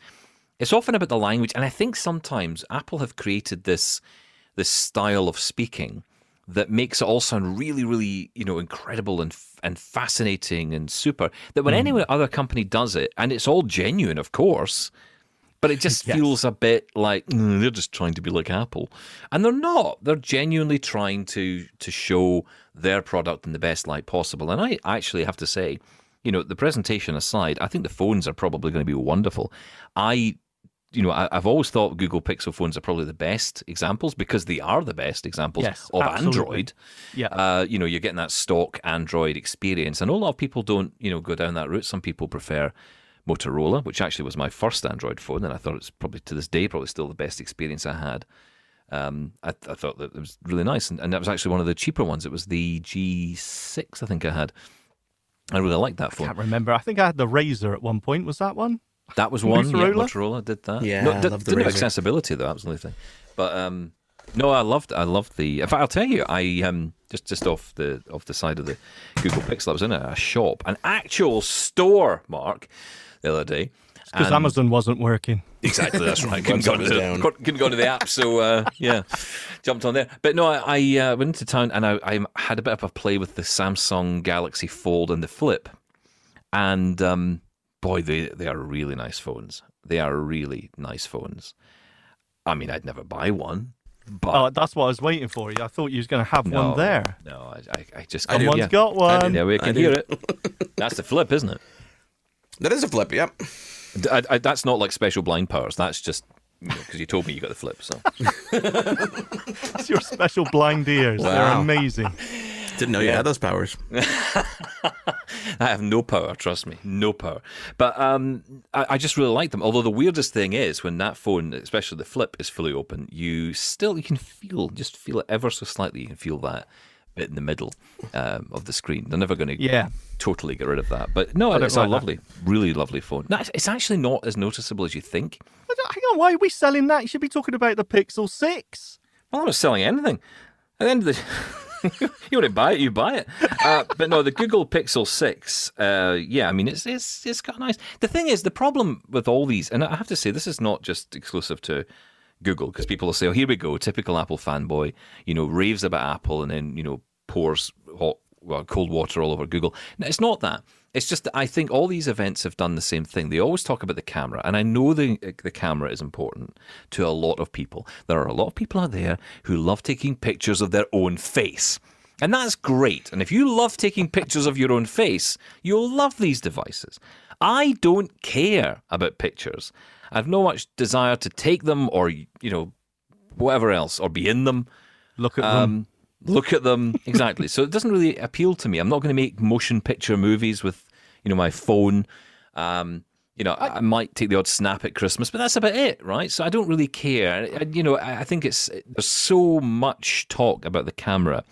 it's often about the language, and I think sometimes Apple have created this this style of speaking that makes it all sound really, really, you know, incredible and and fascinating and super. That when hmm. any other company does it, and it's all genuine, of course, but it just [LAUGHS] Yes. feels a bit like "Mm, they're just trying to be like Apple, and they're not. They're genuinely trying to to show their product in the best light possible. And I actually have to say, you know, the presentation aside, I think the phones are probably going to be wonderful. I, you know, I, I've always thought Google Pixel phones are probably the best examples because they are the best examples Yes, of absolutely. Android. Yeah. Uh, you know, you're getting that stock Android experience. And a lot of people don't, you know, go down that route. Some people prefer Motorola, which actually was my first Android phone, and I thought it's probably to this day probably still the best experience I had. Um, I, I thought that it was really nice, and, and that was actually one of the cheaper ones. It was the G6, I think I had. I really liked that phone. I can't remember. I think I had the RAZR at one point. Was that one? That was one. Motorola? Yeah, Motorola did that. Yeah, no, I did, love the didn't have accessibility though. Absolutely, but um, no, I loved. I loved the. In fact, I'll tell you, I um just just off the off the side of the Google Pixel, I was in a, a shop, an actual store, Mark, the other day. Because Amazon wasn't working. Exactly, that's right. [LAUGHS] couldn't, go Website to, down. couldn't couldn't go to the app, so uh, [LAUGHS] yeah, jumped on there. But no, I, I uh, went into town and I, I had a bit of a play with the Samsung Galaxy Fold and the Flip, and um, boy, they they are really nice phones. They are really nice phones. I mean, I'd never buy one, but Oh, that's what I was waiting for. I thought you was going to have no, one there. No, I, I, I just I do. Someone's yeah. got one. Yeah, we can do. hear it. That's the Flip, isn't it? That is a flip. Yep. D- I- I- that's not like special blind powers. That's just because you, told me you got the Flip. So. [LAUGHS] It's your special blind ears. They're amazing. Didn't know you had those powers. [LAUGHS] I have no power, trust me, no power. But um, I, I just really like them. Although the weirdest thing is when that phone, especially the flip, is fully open, you still you can feel just feel it ever so slightly. You can feel that bit in the middle um, of the screen. They're never going to Yeah. totally get rid of that. But no, it's a like that. lovely, really lovely phone. No, it's- it's actually not as noticeable as you think. Hang on, why are we selling that? You should be talking about the Pixel 6. Well, I'm not selling anything. At the end of the [LAUGHS] you want to buy it, you buy it. Uh, but no, the Google Pixel Six, uh, yeah, I mean, it's it's it's got nice. The thing is, the problem with all these, and I have to say, this is not just exclusive to Google, because people will say, "Oh, here we go, typical Apple fanboy," you know, raves about Apple and then you know pours hot, well, cold water all over Google. No, it's not that. It's just that I think all these events have done the same thing. They always talk about the camera, and I know the the camera is important to a lot of people. There are a lot of people out there who love taking pictures of their own face. And that's great. And if you love taking pictures of your own face, you'll love these devices. I don't care about pictures. I've no much desire to take them or, you know, whatever else, or be in them. Look at them. Um, Look at them exactly. so it doesn't really appeal to me. I'm not going to make motion picture movies with you know my phone. Um, you know, I, I might take the odd snap at Christmas, but that's about it, right? So I don't really care. And, you know, I, I think it's there's so much talk about the camera.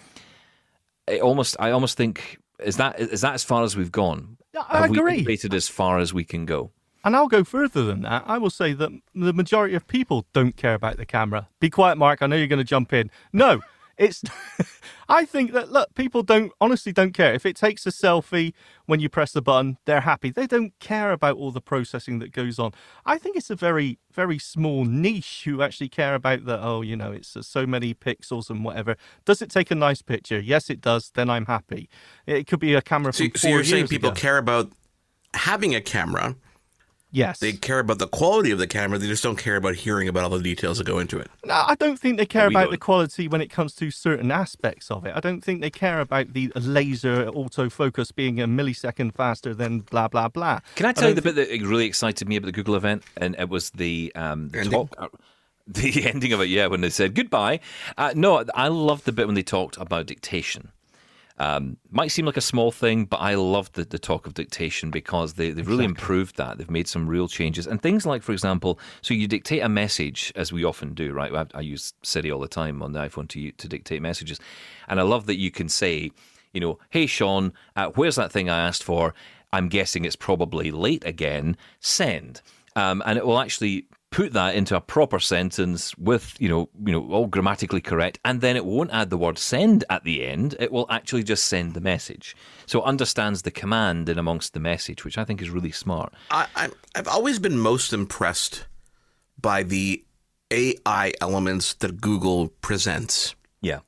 It almost, I almost think is that is that as far as we've gone? Yeah, I Have we agree. innovated as far as we can go? And I'll go further than that. I will say that the majority of people don't care about the camera. Be quiet, Mark. I know you're going to jump in. No, it's. [LAUGHS] I think that look, people don't honestly don't care if it takes a selfie when you press the button. They're happy. They don't care about all the processing that goes on. I think it's a very very small niche who actually care about the oh you know it's uh, so many pixels and whatever. Does it take a nice picture? Yes, it does. Then I'm happy. It could be a camera So, from so you're saying people ago. care about having a camera. Yes. They care about the quality of the camera. They just don't care about hearing about all the details that go into it. No, I don't think they care about don't. the quality when it comes to certain aspects of it. I don't think they care about the laser autofocus being a millisecond faster than blah blah blah. Can I I tell you the don't bit that really excited me about the Google event? And it was the um, the Ending? talk. uh, [LAUGHS] The ending of it, yeah, when they said goodbye. Uh, no, I loved the bit when they talked about dictation. Um, might seem like a small thing, but I love the, the talk of dictation because they, they've really improved that. They've made some real changes. And things like, for example, so you dictate a message, as we often do, right? I, I use Siri all the time on the iPhone to, to dictate messages. And I love that you can say, you know, hey, Shaun, uh, where's that thing I asked for? I'm guessing it's probably late again. Send. Um, and it will actually put that into a proper sentence with you know you know all grammatically correct and then it won't add the word send at the end. It will actually just send the message. So it understands the command in amongst the message which i think is really smart. I, I, I've always been most impressed by the AI elements that Google presents, yeah.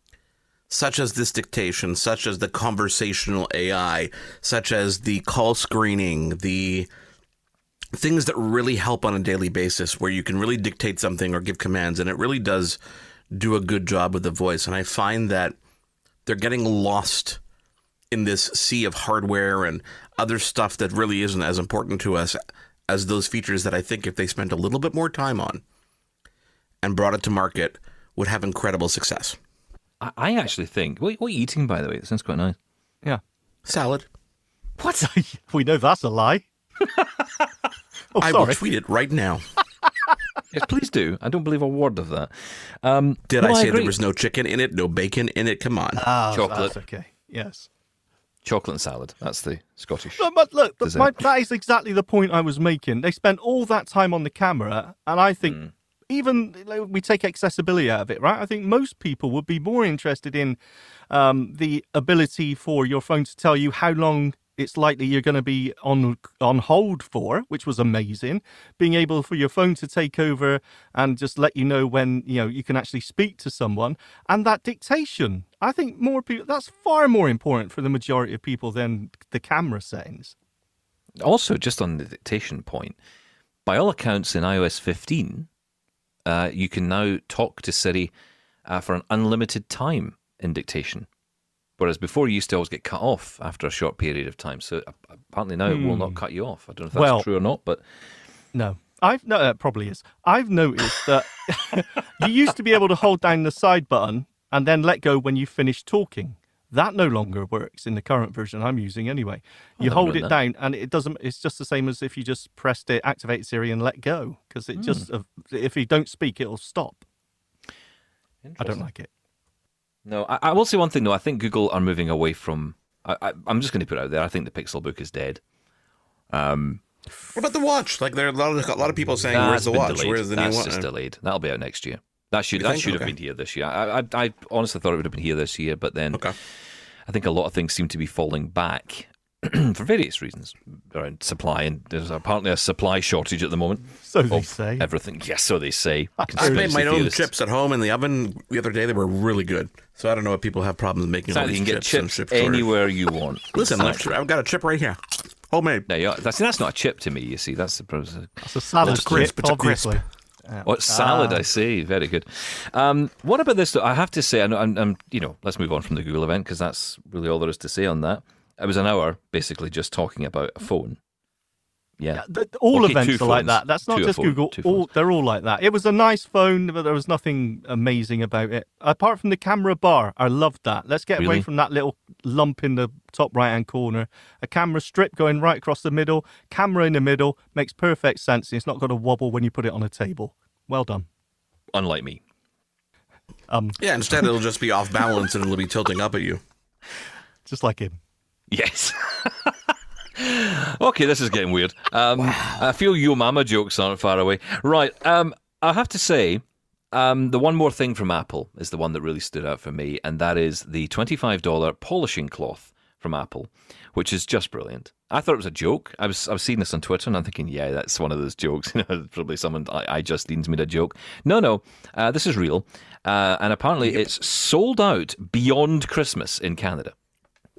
Such as this dictation, such as the conversational AI, such as the call screening, the things that really help on a daily basis where you can really dictate something or give commands and it really does do a good job with the voice and i find that they're getting lost in this sea of hardware and other stuff that really isn't as important to us as those features that i think if they spent a little bit more time on and brought it to market would have incredible success i, I actually think what, what are you eating by the way it sounds quite nice Yeah. salad What? [LAUGHS] we know that's a lie. [LAUGHS] oh, i will tweet it right now [LAUGHS] yes please do i don't believe a word of that um, did no, i say agree. there was no chicken in it no bacon in it come on Ah, chocolate. that's okay. Yes. chocolate and salad that's the scottish No, but look, Does my, that is exactly the point I was making. They spent all that time on the camera, and I think Hmm. even like, we take accessibility out of it, right? I think most people would be more interested in um, the ability for your phone to tell you how long it's likely you're going to be on on hold for, which was amazing. Being able for your phone to take over and just let you know when you know you can actually speak to someone, and that dictation. I think more people. That's far more important for the majority of people than the camera settings. Also, just on the dictation point, by all accounts in iOS 15, uh, you can now talk to Siri uh, for an unlimited time in dictation. Whereas before, you used to always get cut off after a short period of time. So apparently now it will not cut you off. I don't know if that's Well- true or not, but No, I've no, it probably is. I've noticed that [LAUGHS] you used to be able to hold down the side button and then let go when you finish talking. That no longer works in the current version I'm using anyway. You hold it that. down and it doesn't. It's just the same as if you just pressed it, activate Siri, and let go. Because it just Hmm. if you don't speak, it'll stop. I don't like it. No, I, I will say one thing though. I think Google are moving away from. I, I, I'm just going to put it out there. I think the Pixelbook is dead. Um, What about the watch? Like there are a lot of, a lot of people saying, "Where's the watch? delayed. Where's the That's new just delayed. That'll be out next year. That should You that think? should have Okay. been here this year. I, I I honestly thought it would have been here this year, but then Okay. I think a lot of things seem to be falling back [CLEARS THROAT] for various reasons around supply, and there's apparently a supply shortage at the moment. [LAUGHS] So they say. everything. Yes, so they say. [LAUGHS] I made Conspiracy my own chips at home in the oven the other day. They were really good. So I don't know if people have problems making all Exactly, these you can get chips, and chips chip anywhere you want. [LAUGHS] Listen, I've, Exactly. I've got a chip right here, homemade. Now, yeah, that's, that's not a chip to me. You see, that's the process. It's a salad It's crisp, chip, it's a crisp. obviously. Yeah. What salad? Ah. I see. Very good. Um, what about this? Though? I have to say, I'm, I'm, you know, let's move on from the Google event because that's really all there is to say on that. It was an hour basically just talking about a phone. Yeah. Yeah, th- all Okay, events two are like that. That's not Two just phone- Google. All, they're all like that. It was a nice phone, but there was nothing amazing about it. Apart from the camera bar, I loved that. Let's get Really? away from that little lump in the top right hand corner. A camera strip going right across the middle, camera in the middle, makes perfect sense. It's not going to wobble when you put it on a table. Well done. Unlike me. Um, yeah, instead it'll just be off balance and it'll be tilting up at you. [LAUGHS] Just like him. Yes. okay, this is getting weird. Um, I feel your Mama jokes aren't far away. Right. Um, I have to say, um, the one more thing from Apple is the one that really stood out for me, and that is the $25 polishing cloth from Apple, which is just brilliant. I thought it was a joke. I was I was seeing this on Twitter and I'm thinking, yeah, that's one of those jokes. [LAUGHS] You know, probably someone I, I just made a joke. No, no, uh, this is real, uh, and apparently it's sold out beyond Christmas in Canada.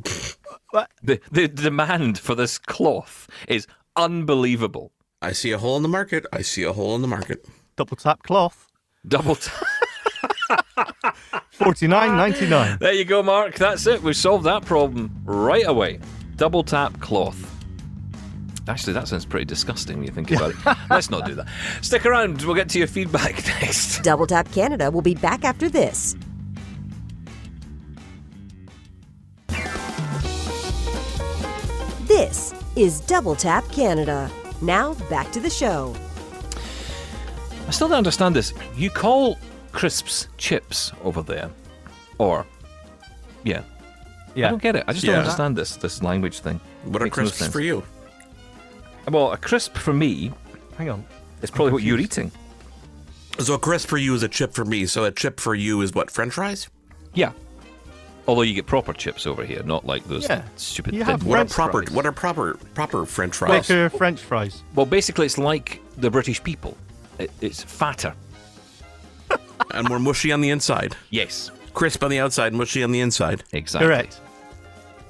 [LAUGHS] What? The, the demand for this cloth is unbelievable. I see a hole in the market. I see a hole in the market. Double tap cloth. Double. tap. [LAUGHS] Forty nine ninety nine. there you go, Mark. That's it. We've solved that problem right away. Double tap cloth. Actually, that sounds pretty disgusting when you think about it. [LAUGHS] Let's not do that. Stick around. We'll get to your feedback [LAUGHS] next. Double Tap Canada will be back after this. This is Double Tap Canada. Now back to the show. I still don't understand this. You call crisps chips over there, or yeah. Yeah. I don't get it. I just Yeah. don't understand this this language thing. What are Makes no crisps sense. for you? Well, a crisp for me Hang on. It's probably what you're eating. So a crisp for you is a chip for me. So a chip for you is what? French fries? Yeah. Although you get proper chips over here, not like those Yeah. stupid You thin have What French are proper? fries. What are proper proper French fries? Thicker uh, French fries. Well, basically, it's like the British people. It, it's fatter. [LAUGHS] and more mushy on the inside. Yes, Crisp on the outside, mushy on the inside. exactly. Correct.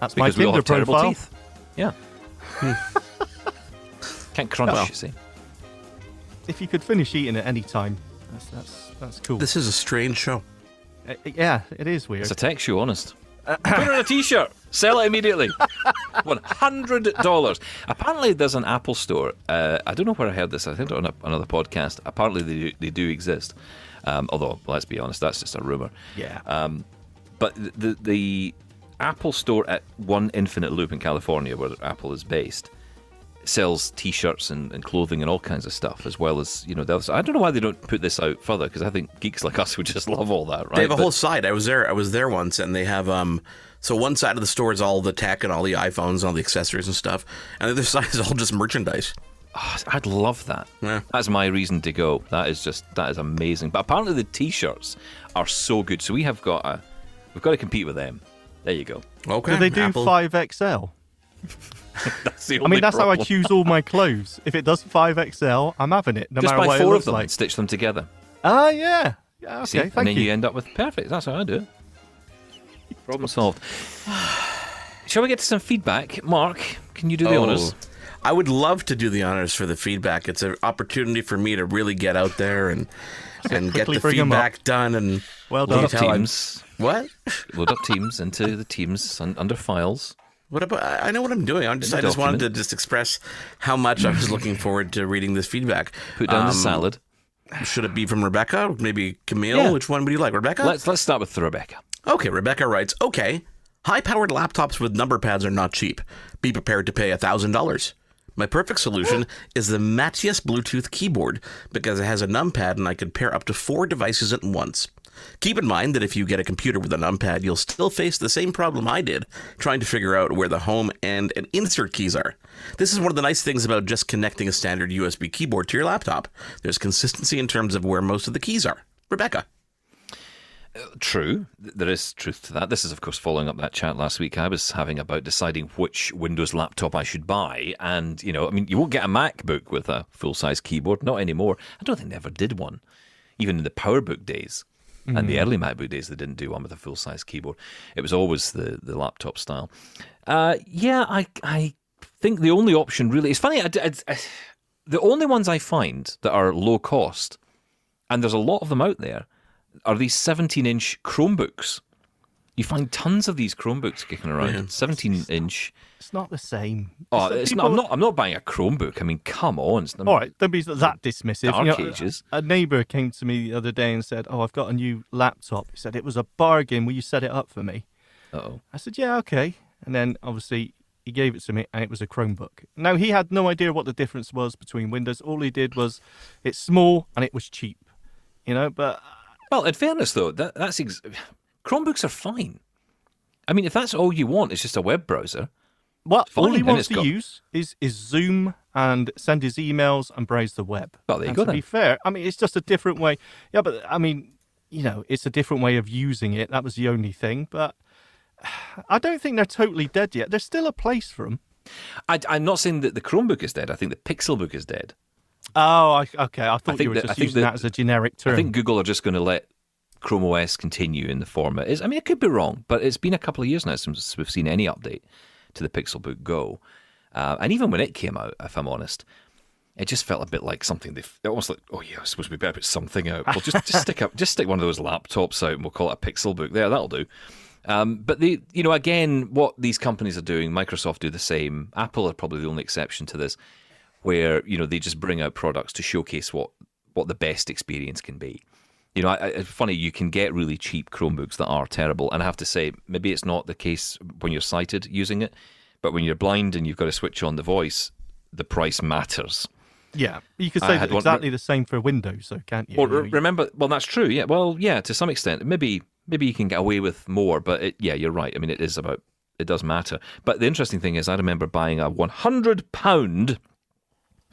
That's Because my we all Tinder have terrible profile. teeth. Yeah. [LAUGHS] Can't crunch, Well. you see. If you could finish eating at any time, that's that's that's cool. This is a strange show. Uh, yeah, it is weird. It's a tech show, honest. [COUGHS] Put it on a t-shirt. Sell it immediately. [LAUGHS] One hundred dollars. Apparently, there's an Apple store. Uh, I don't know where I heard this. I think on a, another podcast. Apparently, they do, they do exist. Um, although, let's be honest, that's just a rumor. yeah. Um, but the the Apple store at One Infinite Loop in California, where Apple is based, sells T-shirts and, and clothing and all kinds of stuff, as well as you know. The other, I don't know why they don't put this out further because I think geeks like us [LAUGHS] would just love all that, right? They have a But- whole side. I was there. I was there once, and they have um. So one side of the store is all the tech and all the iPhones and all the accessories and stuff, and the other [LAUGHS] side is all just merchandise. Oh, I'd love that. Yeah. That's my reason to go. That is just that is amazing. But apparently the T-shirts are so good, so we have got a we've got to compete with them. There you go. Okay. Do they do Apple. five XL? [LAUGHS] [LAUGHS] That's the I mean, that's how I choose all my clothes. If it does five XL, I'm having it, no Just matter buy what it four of them like. and stitch them together. Ah, yeah. Yeah, Okay, See? thank and then you. you. end up with perfect. That's how I do it. Problem solved. [SIGHS] Shall we get to some feedback? Mark, can you do the Oh, honours? I would love to do the honors for the feedback. It's an opportunity for me to really get out there and [LAUGHS] and get the bring 'em up. feedback done. And Well Load done. up how I'm- teams. what? Load up teams into the teams under files. What about? I know what I'm doing. I'm just, I just wanted to just express how much I was looking forward to reading this feedback. Put down the Um, salad. Should it be from Rebecca? Maybe Camille? Yeah. Which one would you like? Rebecca? Let's let's start with Rebecca. Okay, Rebecca writes, okay, High powered laptops with number pads are not cheap. Be prepared to pay $1,000. My perfect solution [GASPS] is the Matias Bluetooth keyboard because it has a numpad and I can pair up to four devices at once. Keep in mind that if you get a computer with a numpad, you'll still face the same problem I did trying to figure out where the home and and insert keys are. This is one of the nice things about just connecting a standard USB keyboard to your laptop. There's consistency in terms of where most of the keys are. Rebecca. Uh, true, there is truth to that. This is, of course, following up that chat last week I was having about deciding which Windows laptop I should buy. And, you know, I mean, you won't get a MacBook with a full size keyboard, not anymore. I don't think they ever did one, even in the PowerBook days. And the early MacBook days, they didn't do one with a full size keyboard. It was always the, the laptop style. Uh, yeah, I I think the only option really. It's funny. I, I- I- the only ones I find that are low cost, and there's a lot of them out there, are these 17 inch Chromebooks. You find tons of these Chromebooks kicking around. 17 inch. It's not the same. Oh, it's people- not, I'm not. I'm not buying a Chromebook. I mean, come on. It's not, All right, don't be that dismissive. Dark You know, ages. A neighbour came to me the other day and said, "Oh, I've got a new laptop." He said it was a bargain. Will you set it up for me? Uh-oh. I said, "Yeah, okay." And then obviously he gave it to me, and it was a Chromebook. Now he had no idea what the difference was between Windows. All he did was, it's small and it was cheap. You know, but uh, Well, in fairness, though, that, that's ex- [SIGHS] Chromebooks are fine. I mean, if that's all you want, it's just a web browser. What Fine, all he wants to got- use is is Zoom and send his emails and browse the web. Well, there you and go To be fair, I mean, it's just a different way. Yeah, but I mean, you know, it's a different way of using it. That was the only thing, but [SIGHS] I don't think they're totally dead yet. There's still a place for them. I, I'm not saying that the Chromebook is dead. I think the Pixelbook is dead. Oh, I, okay. I thought think you were that- just using that- that as a generic term. I think Google are just going to let Chrome OS continue in the form it is. I mean, it could be wrong, but it's been a couple of years now since we've seen any update to the Pixelbook Go. Uh, and even when it came out, if I'm honest, it just felt a bit like something they almost like, oh yeah, I suppose we better put something out. Well, just just stick up, just stick one of those laptops out, and we'll call it a Pixelbook. There, that'll do. Um, but the you know again, what these companies are doing, Microsoft do the same. Apple are probably the only exception to this, where you know they just bring out products to showcase what what the best experience can be. You know, I, I, it's funny you can get really cheap Chromebooks that are terrible, and I have to say maybe it's not the case when you're sighted using it, but when you're blind and you've got to switch on the voice, the price matters. yeah, you could say that one- exactly the same for Windows, though, can't you? Well, remember, well, that's true. Yeah, well, yeah, to some extent, maybe maybe you can get away with more, but it, yeah, you're right. I mean, it is about it does matter. But the interesting thing is, I remember buying a 100 pound,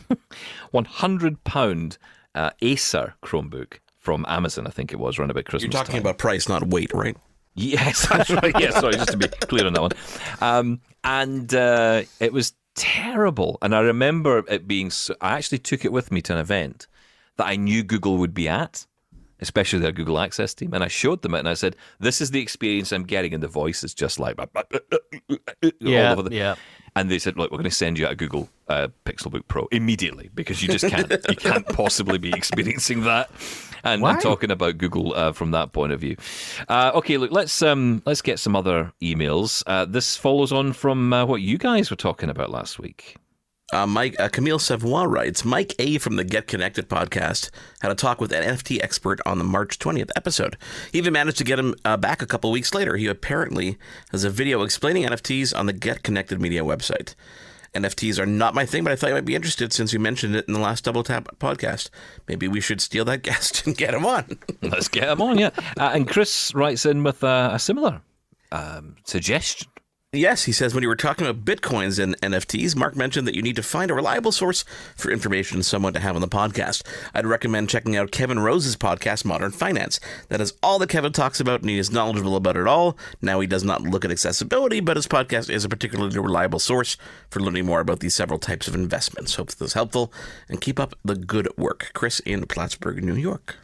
[LAUGHS] 100 pound uh, Acer Chromebook from Amazon. I think it was around about Christmas. You're talking time. about price, not weight, right? Yes, [LAUGHS] that's right. Yeah, sorry, just to be clear on that one. Um, and uh, it was terrible. And I remember it being. So, I actually took it with me to an event that I knew Google would be at, especially their Google Access team. And I showed them it, and I said, "This is the experience I'm getting." And the voice is just like Yeah, all over the. yeah. And they said, "Look, we're going to send you out a Google uh, Pixelbook Pro immediately because you just can't, you can't [LAUGHS] possibly be experiencing that." And I'm talking about Google uh, from that point of view. Uh, okay, look, let's um, let's get some other emails. Uh, this follows on from uh, what you guys were talking about last week. Uh, Mike uh, Camille Savoy writes Mike A from the Get Connected podcast had a talk with an NFT expert on the March 20th episode. He even managed to get him uh, back a couple weeks later. He apparently has a video explaining NFTs on the Get Connected Media website. NFTs are not my thing, but I thought you might be interested since you mentioned it in the last Double Tap podcast. Maybe we should steal that [LAUGHS] guest and get him on. Let's get him on, yeah. Uh, and Chris writes in with uh, a similar um, suggestion. Yes, he says when you were talking about bitcoins and NFTs, Mark mentioned that you need to find a reliable source for information someone to have on the podcast. I'd recommend checking out Kevin Rose's podcast, Modern Finance. That is all that Kevin talks about, and he is knowledgeable about it all. Now, he does not look at accessibility, but his podcast is a particularly reliable source for learning more about these several types of investments. Hope this is helpful, and keep up the good work. Chris in Plattsburgh, New York.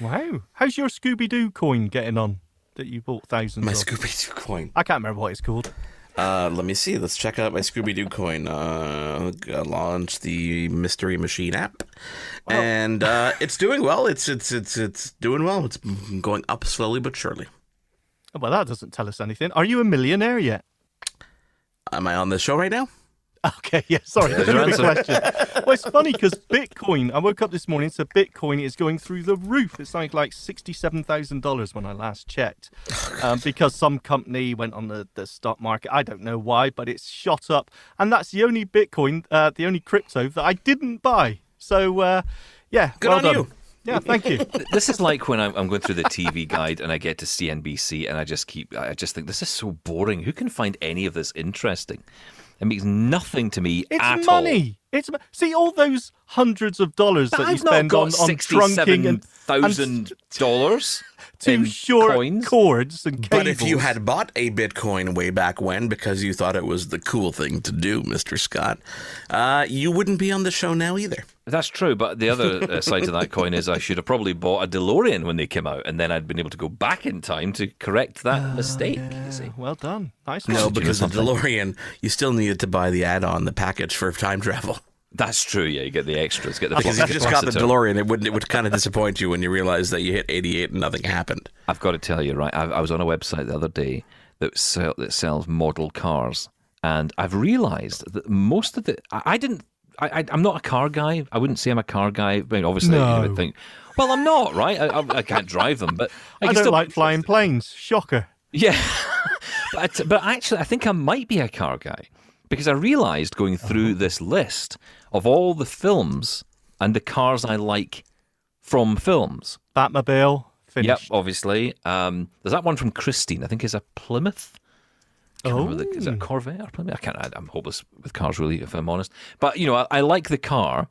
Wow. How's your Scooby Doo coin getting on that you bought thousands My of? Scooby Doo coin. I can't remember what it's called. Uh, let me see. Let's check out my Scooby Doo coin. Uh, I launched the Mystery Machine app, and uh, it's doing well. It's it's it's it's doing well. It's going up slowly but surely. Well, that doesn't tell us anything. Are you a millionaire yet? Am I on the show right now? [LAUGHS] Okay, yeah, sorry. There's [LAUGHS] your Stupid answer. question. Well, it's funny because Bitcoin, I woke up this morning, so Bitcoin is going through the roof. It's like, like $67,000 when I last checked. [LAUGHS] Um, because some company went on the, the stock market. I don't know why, but it's shot up. And that's the only Bitcoin, uh, the only crypto that I didn't buy. So, uh, yeah, Good well on done. you. Yeah, thank you. This is like when I'm, I'm going through the TV guide and I get to CNBC and I just keep, I just think this is so boring. Who can find any of this interesting? It makes nothing to me It's at all. money. It's mo- see all those hundreds of dollars But that you I've not spend on, on trunking and, thousand dollars [LAUGHS] two in short coins. cords and cables. But if you had bought a Bitcoin way back when because you thought it was the cool thing to do, Mr. Scott, uh, you wouldn't be on the show now either. That's true, but the other uh, side to that coin is I should have probably bought a DeLorean when they came out, and then I'd been able to go back in time to correct that mistake. You see, well done, nice. No, one. you because the something? DeLorean, you still needed to buy the add-on, the package for time travel. That's true. Yeah, you get the extras, get the Because if you just got the. DeLorean, it would it would kind of disappoint you when you realize that you hit 88 and nothing happened. I've got to tell you, right? I, I was on a website the other day that sell, that sells model cars, and I've realised that most of the I, I didn't. I, I, I'm not a car guy. I wouldn't say I'm a car guy. I mean, obviously, you would think, well, I'm not, right? I, I, I can't drive them, but [LAUGHS] I, I, don't still like flying [LAUGHS] planes. Shocker. Yeah, [LAUGHS] but but actually, I think I might be a car guy because I realised going through this list of all the films and the cars I like from films. Batmobile. Yep, obviously. Um, there's that one from Christine. I think is a Plymouth. Can't the- is it Oh. a Corvette or Plymouth? I can't. I, I'm hopeless with cars, really, if I'm honest. But you know, I, I like the car,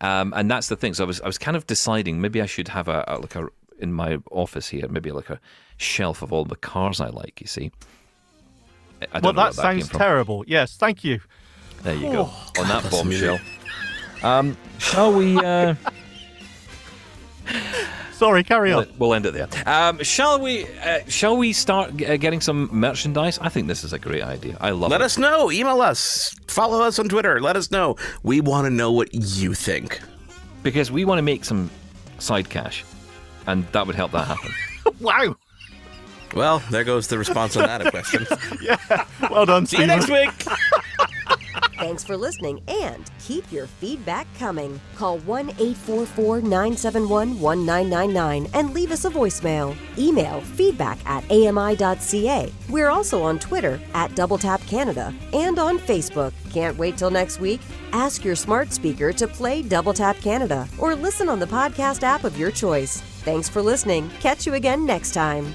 um, and that's the thing. So I was I was kind of deciding maybe I should have a, a like a in my office here, maybe like a shelf of all the cars I like. You see. I- I Well, don't know that where came sounds from. terrible. Yes, thank you. There you go. On that that's bombshell. Um, shall we? Uh, [LAUGHS] Sorry, carry on. We'll end it there. Um, shall we? Uh, shall we start g- uh, getting some merchandise? I think this is a great idea. I love Let it. Let us know. Email us. Follow us on Twitter. Let us know. We want to know what you think. because we want to make some side cash, and that would help that happen. [LAUGHS] Wow. Well, there goes the response on that question. [LAUGHS] yeah. Well done, See you next week. Thanks for listening and keep your feedback coming. Call 1 844 971 1999 and leave us a voicemail. Email feedback at ami.ca. We're also on Twitter at Double Tap Canada and on Facebook. Can't wait till next week? Ask your smart speaker to play Double Tap Canada or listen on the podcast app of your choice. Thanks for listening. Catch you again next time.